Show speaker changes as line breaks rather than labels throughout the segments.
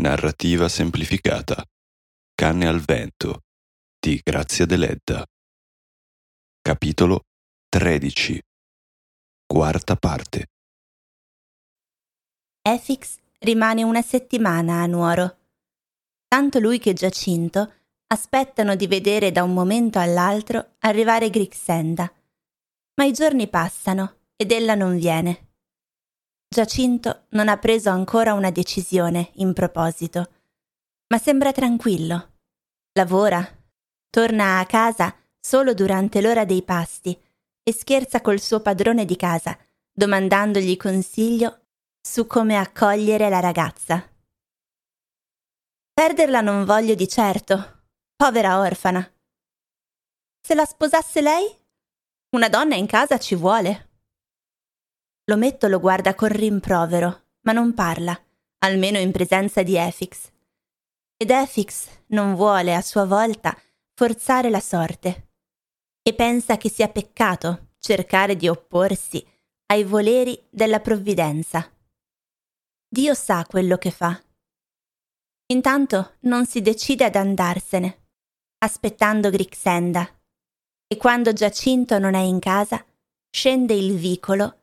Narrativa semplificata. Canne al vento di Grazia Deledda. Capitolo 13. Quarta parte.
Efix rimane una settimana a Nuoro. Tanto lui che Giacinto aspettano di vedere da un momento all'altro arrivare Grixenda. Ma i giorni passano ed ella non viene. Giacinto non ha preso ancora una decisione in proposito, ma sembra tranquillo. Lavora, torna a casa solo durante l'ora dei pasti e scherza col suo padrone di casa, domandandogli consiglio su come accogliere la ragazza. Perderla non voglio di certo, povera orfana. Se la sposasse lei? Una donna in casa ci vuole. L'ometto lo guarda con rimprovero, ma non parla, almeno in presenza di Efix. Ed Efix non vuole, a sua volta, forzare la sorte. E pensa che sia peccato cercare di opporsi ai voleri della provvidenza. Dio sa quello che fa. Intanto non si decide ad andarsene, aspettando Grixenda, e quando Giacinto non è in casa, scende il vicolo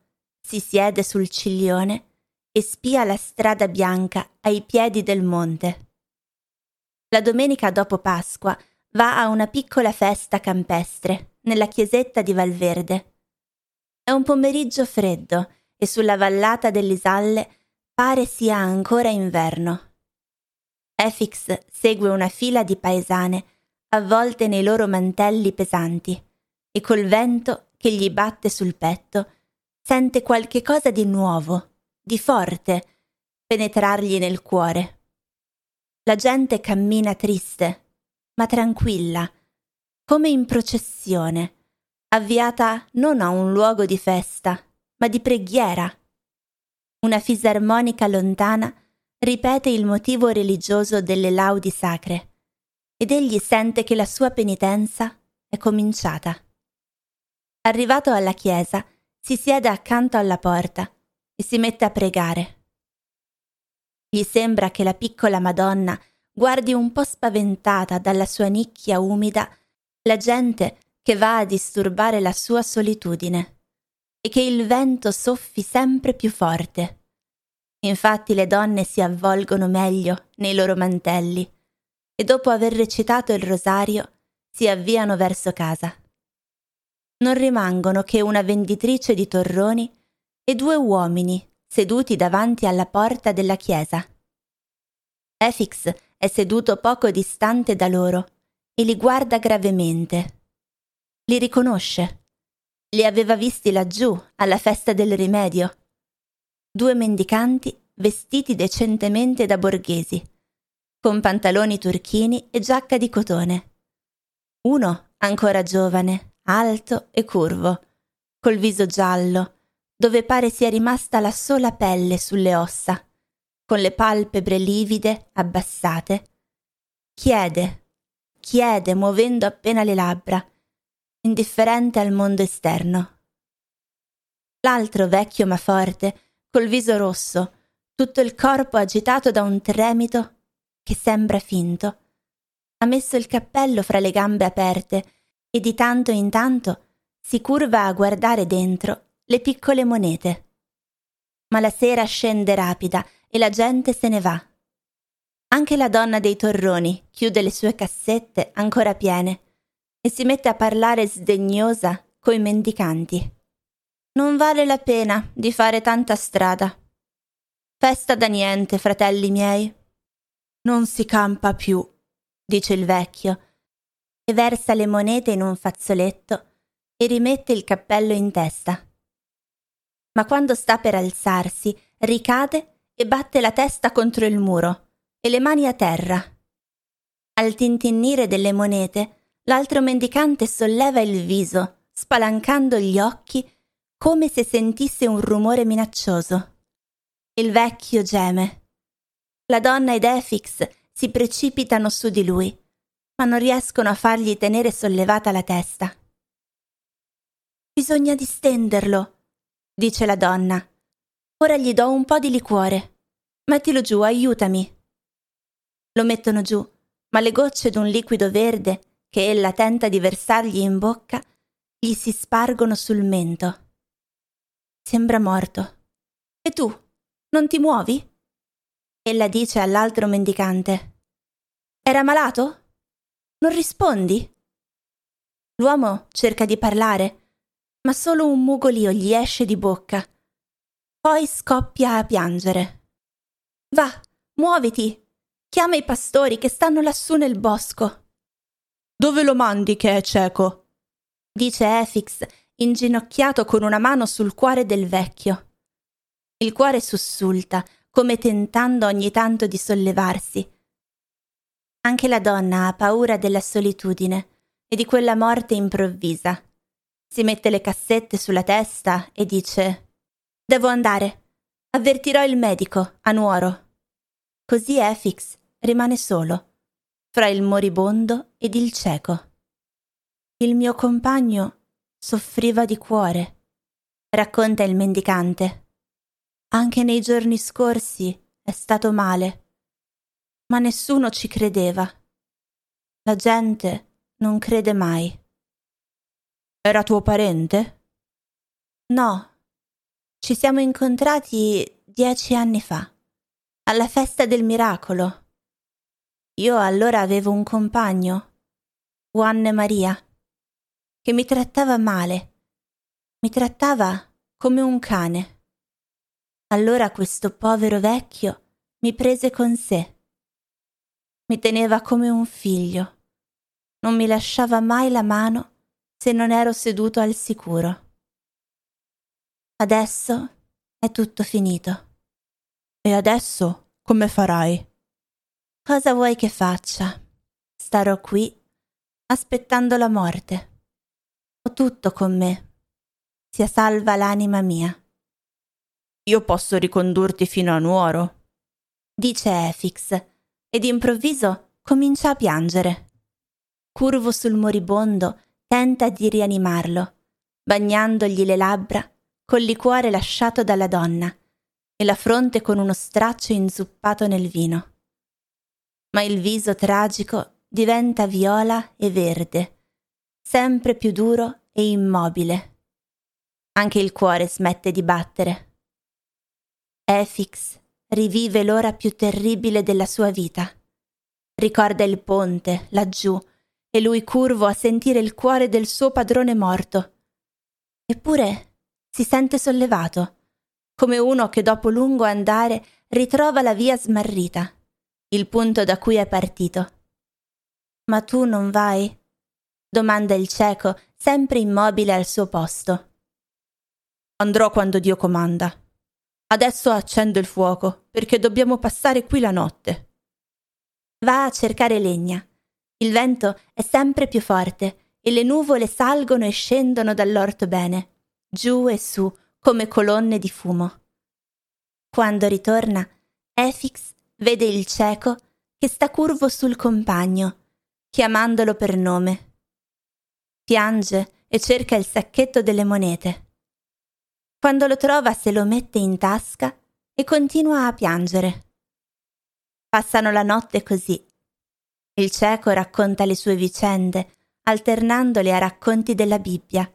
si siede sul ciglione e spia la strada bianca ai piedi del monte. La domenica dopo Pasqua va a una piccola festa campestre nella chiesetta di Valverde. È un pomeriggio freddo e sulla vallata dell'Isalle pare sia ancora inverno. Efix segue una fila di paesane avvolte nei loro mantelli pesanti e col vento che gli batte sul petto sente qualche cosa di nuovo, di forte, penetrargli nel cuore. La gente cammina triste, ma tranquilla, come in processione, avviata non a un luogo di festa, ma di preghiera. Una fisarmonica lontana ripete il motivo religioso delle laudi sacre, ed egli sente che la sua penitenza è cominciata. Arrivato alla chiesa, si siede accanto alla porta e si mette a pregare. Gli sembra che la piccola Madonna guardi un po' spaventata dalla sua nicchia umida la gente che va a disturbare la sua solitudine e che il vento soffi sempre più forte. Infatti le donne si avvolgono meglio nei loro mantelli e dopo aver recitato il rosario si avviano verso casa non rimangono che una venditrice di torroni e due uomini seduti davanti alla porta della chiesa. Efix è seduto poco distante da loro e li guarda gravemente. Li riconosce. Li aveva visti laggiù, alla festa del rimedio. Due mendicanti vestiti decentemente da borghesi, con pantaloni turchini e giacca di cotone. Uno, ancora giovane, alto e curvo, col viso giallo, dove pare sia rimasta la sola pelle sulle ossa, con le palpebre livide, abbassate. Chiede, chiede, muovendo appena le labbra, indifferente al mondo esterno. L'altro vecchio ma forte, col viso rosso, tutto il corpo agitato da un tremito che sembra finto, ha messo il cappello fra le gambe aperte e di tanto in tanto si curva a guardare dentro le piccole monete. Ma la sera scende rapida e la gente se ne va. Anche la donna dei torroni chiude le sue cassette ancora piene e si mette a parlare sdegnosa coi mendicanti. Non vale la pena di fare tanta strada. Festa da niente, fratelli miei. Non si campa più, dice il vecchio, e versa le monete in un fazzoletto e rimette il cappello in testa. Ma quando sta per alzarsi, ricade e batte la testa contro il muro e le mani a terra. Al tintinnire delle monete, l'altro mendicante solleva il viso, spalancando gli occhi come se sentisse un rumore minaccioso. Il vecchio geme. La donna ed Efix si precipitano su di lui ma non riescono a fargli tenere sollevata la testa. Bisogna distenderlo, dice la donna. Ora gli do un po' di liquore. Mettilo giù, aiutami. Lo mettono giù, ma le gocce d'un liquido verde che ella tenta di versargli in bocca gli si spargono sul mento. Sembra morto. E tu? Non ti muovi? Ella dice all'altro mendicante. Era malato? Non rispondi? L'uomo cerca di parlare, ma solo un mugolio gli esce di bocca. Poi scoppia a piangere. Va, muoviti! Chiama i pastori che stanno lassù nel bosco. Dove lo mandi che è cieco? dice Efix, inginocchiato con una mano sul cuore del vecchio. Il cuore sussulta, come tentando ogni tanto di sollevarsi. Anche la donna ha paura della solitudine e di quella morte improvvisa. Si mette le cassette sulla testa e dice Devo andare. Avvertirò il medico a Nuoro. Così Efix rimane solo, fra il moribondo ed il cieco. Il mio compagno soffriva di cuore, racconta il mendicante. Anche nei giorni scorsi è stato male, ma nessuno ci credeva. La gente non crede mai. Era tuo parente? No, ci siamo incontrati dieci anni fa, alla festa del miracolo. Io allora avevo un compagno, Juanne Maria che mi trattava male. Mi trattava come un cane. Allora questo povero vecchio mi prese con sé. Mi teneva come un figlio. Non mi lasciava mai la mano se non ero seduto al sicuro. Adesso è tutto finito. E adesso come farai? Cosa vuoi che faccia? Starò qui aspettando la morte. Ho tutto con me. Sia salva l'anima mia. Io posso ricondurti fino a Nuoro, dice Efix, ed improvviso comincia a piangere. Curvo sul moribondo, tenta di rianimarlo, bagnandogli le labbra col liquore lasciato dalla donna e la fronte con uno straccio inzuppato nel vino. Ma il viso tragico diventa viola e verde sempre più duro e immobile. Anche il cuore smette di battere. Efix rivive l'ora più terribile della sua vita. Ricorda il ponte, laggiù, e lui curvo a sentire il cuore del suo padrone morto. Eppure si sente sollevato, come uno che dopo lungo andare ritrova la via smarrita, il punto da cui è partito. Ma tu non vai? domanda il cieco, sempre immobile al suo posto. Andrò quando Dio comanda. Adesso accendo il fuoco, perché dobbiamo passare qui la notte. Va a cercare legna. Il vento è sempre più forte e le nuvole salgono e scendono dall'orto bene, giù e su, come colonne di fumo. Quando ritorna, Efix vede il cieco che sta curvo sul compagno, chiamandolo per nome piange e cerca il sacchetto delle monete. Quando lo trova se lo mette in tasca e continua a piangere. Passano la notte così. Il cieco racconta le sue vicende, alternandole a racconti della Bibbia.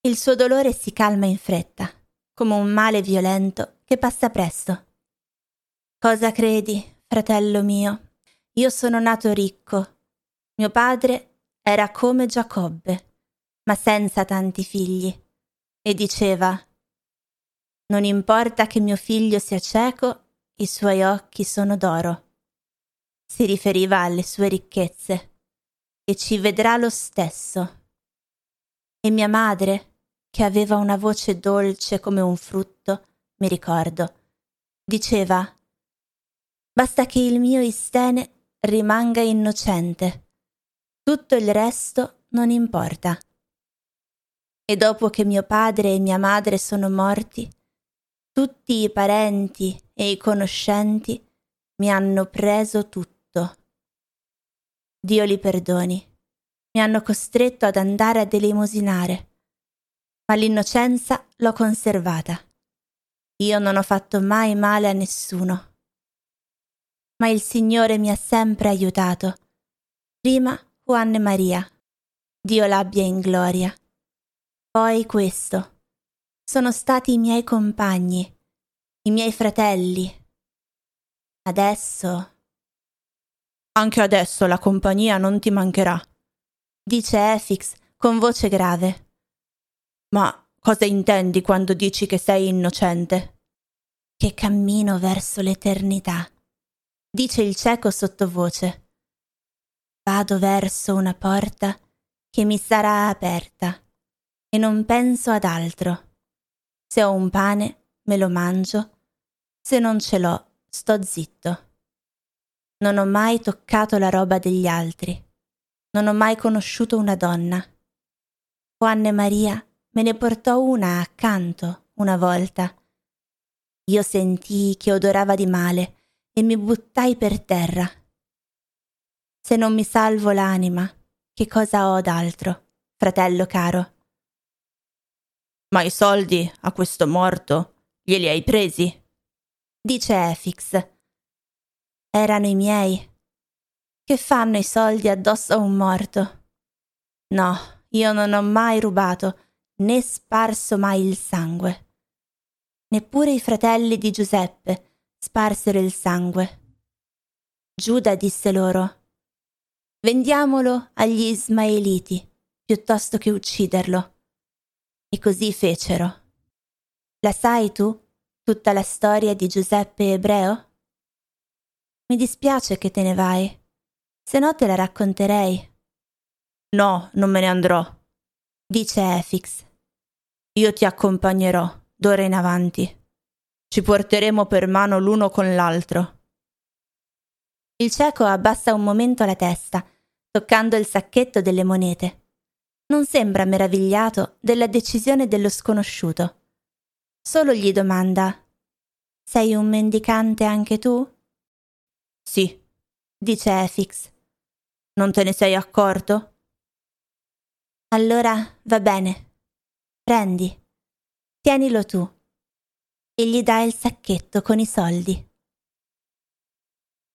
Il suo dolore si calma in fretta, come un male violento che passa presto. Cosa credi, fratello mio? Io sono nato ricco. Mio padre era come Giacobbe, ma senza tanti figli, e diceva Non importa che mio figlio sia cieco, i suoi occhi sono d'oro. Si riferiva alle sue ricchezze, e ci vedrà lo stesso. E mia madre, che aveva una voce dolce come un frutto, mi ricordo, diceva Basta che il mio Istene rimanga innocente tutto il resto non importa. E dopo che mio padre e mia madre sono morti, tutti i parenti e i conoscenti mi hanno preso tutto. Dio li perdoni. Mi hanno costretto ad andare ad elemosinare, ma l'innocenza l'ho conservata. Io non ho fatto mai male a nessuno. ma il Signore mi ha sempre aiutato. Prima Juan e Maria, Dio l'abbia in gloria. Poi questo. Sono stati i miei compagni, i miei fratelli. Adesso...
Anche adesso la compagnia non ti mancherà,
dice Efix con voce grave.
Ma cosa intendi quando dici che sei innocente?
Che cammino verso l'eternità, dice il cieco sottovoce. Vado verso una porta che mi sarà aperta e non penso ad altro. Se ho un pane, me lo mangio, se non ce l'ho, sto zitto. Non ho mai toccato la roba degli altri. Non ho mai conosciuto una donna. Juan e Maria me ne portò una accanto una volta. Io sentii che odorava di male e mi buttai per terra. Se non mi salvo l'anima, che cosa ho d'altro, fratello caro?
Ma i soldi a questo morto glieli hai presi?
dice Efix erano i miei. Che fanno i soldi addosso a un morto? No, io non ho mai rubato, né sparso mai il sangue. Neppure i fratelli di Giuseppe sparsero il sangue. Giuda disse loro, vendiamolo agli Ismaeliti piuttosto che ucciderlo. E così fecero. La sai tu tutta la storia di Giuseppe ebreo? Mi dispiace che te ne vai, se no te la racconterei.
No, non me ne andrò,
dice Efix.
Io ti accompagnerò, d'ora in avanti. Ci porteremo per mano l'uno con l'altro.
Il cieco abbassa un momento la testa, toccando il sacchetto delle monete. Non sembra meravigliato della decisione dello sconosciuto. Solo gli domanda Sei un mendicante anche tu?
Sì,
dice Efix.
Non te ne sei accorto?
Allora va bene. Prendi. Tienilo tu. E gli dà il sacchetto con i soldi.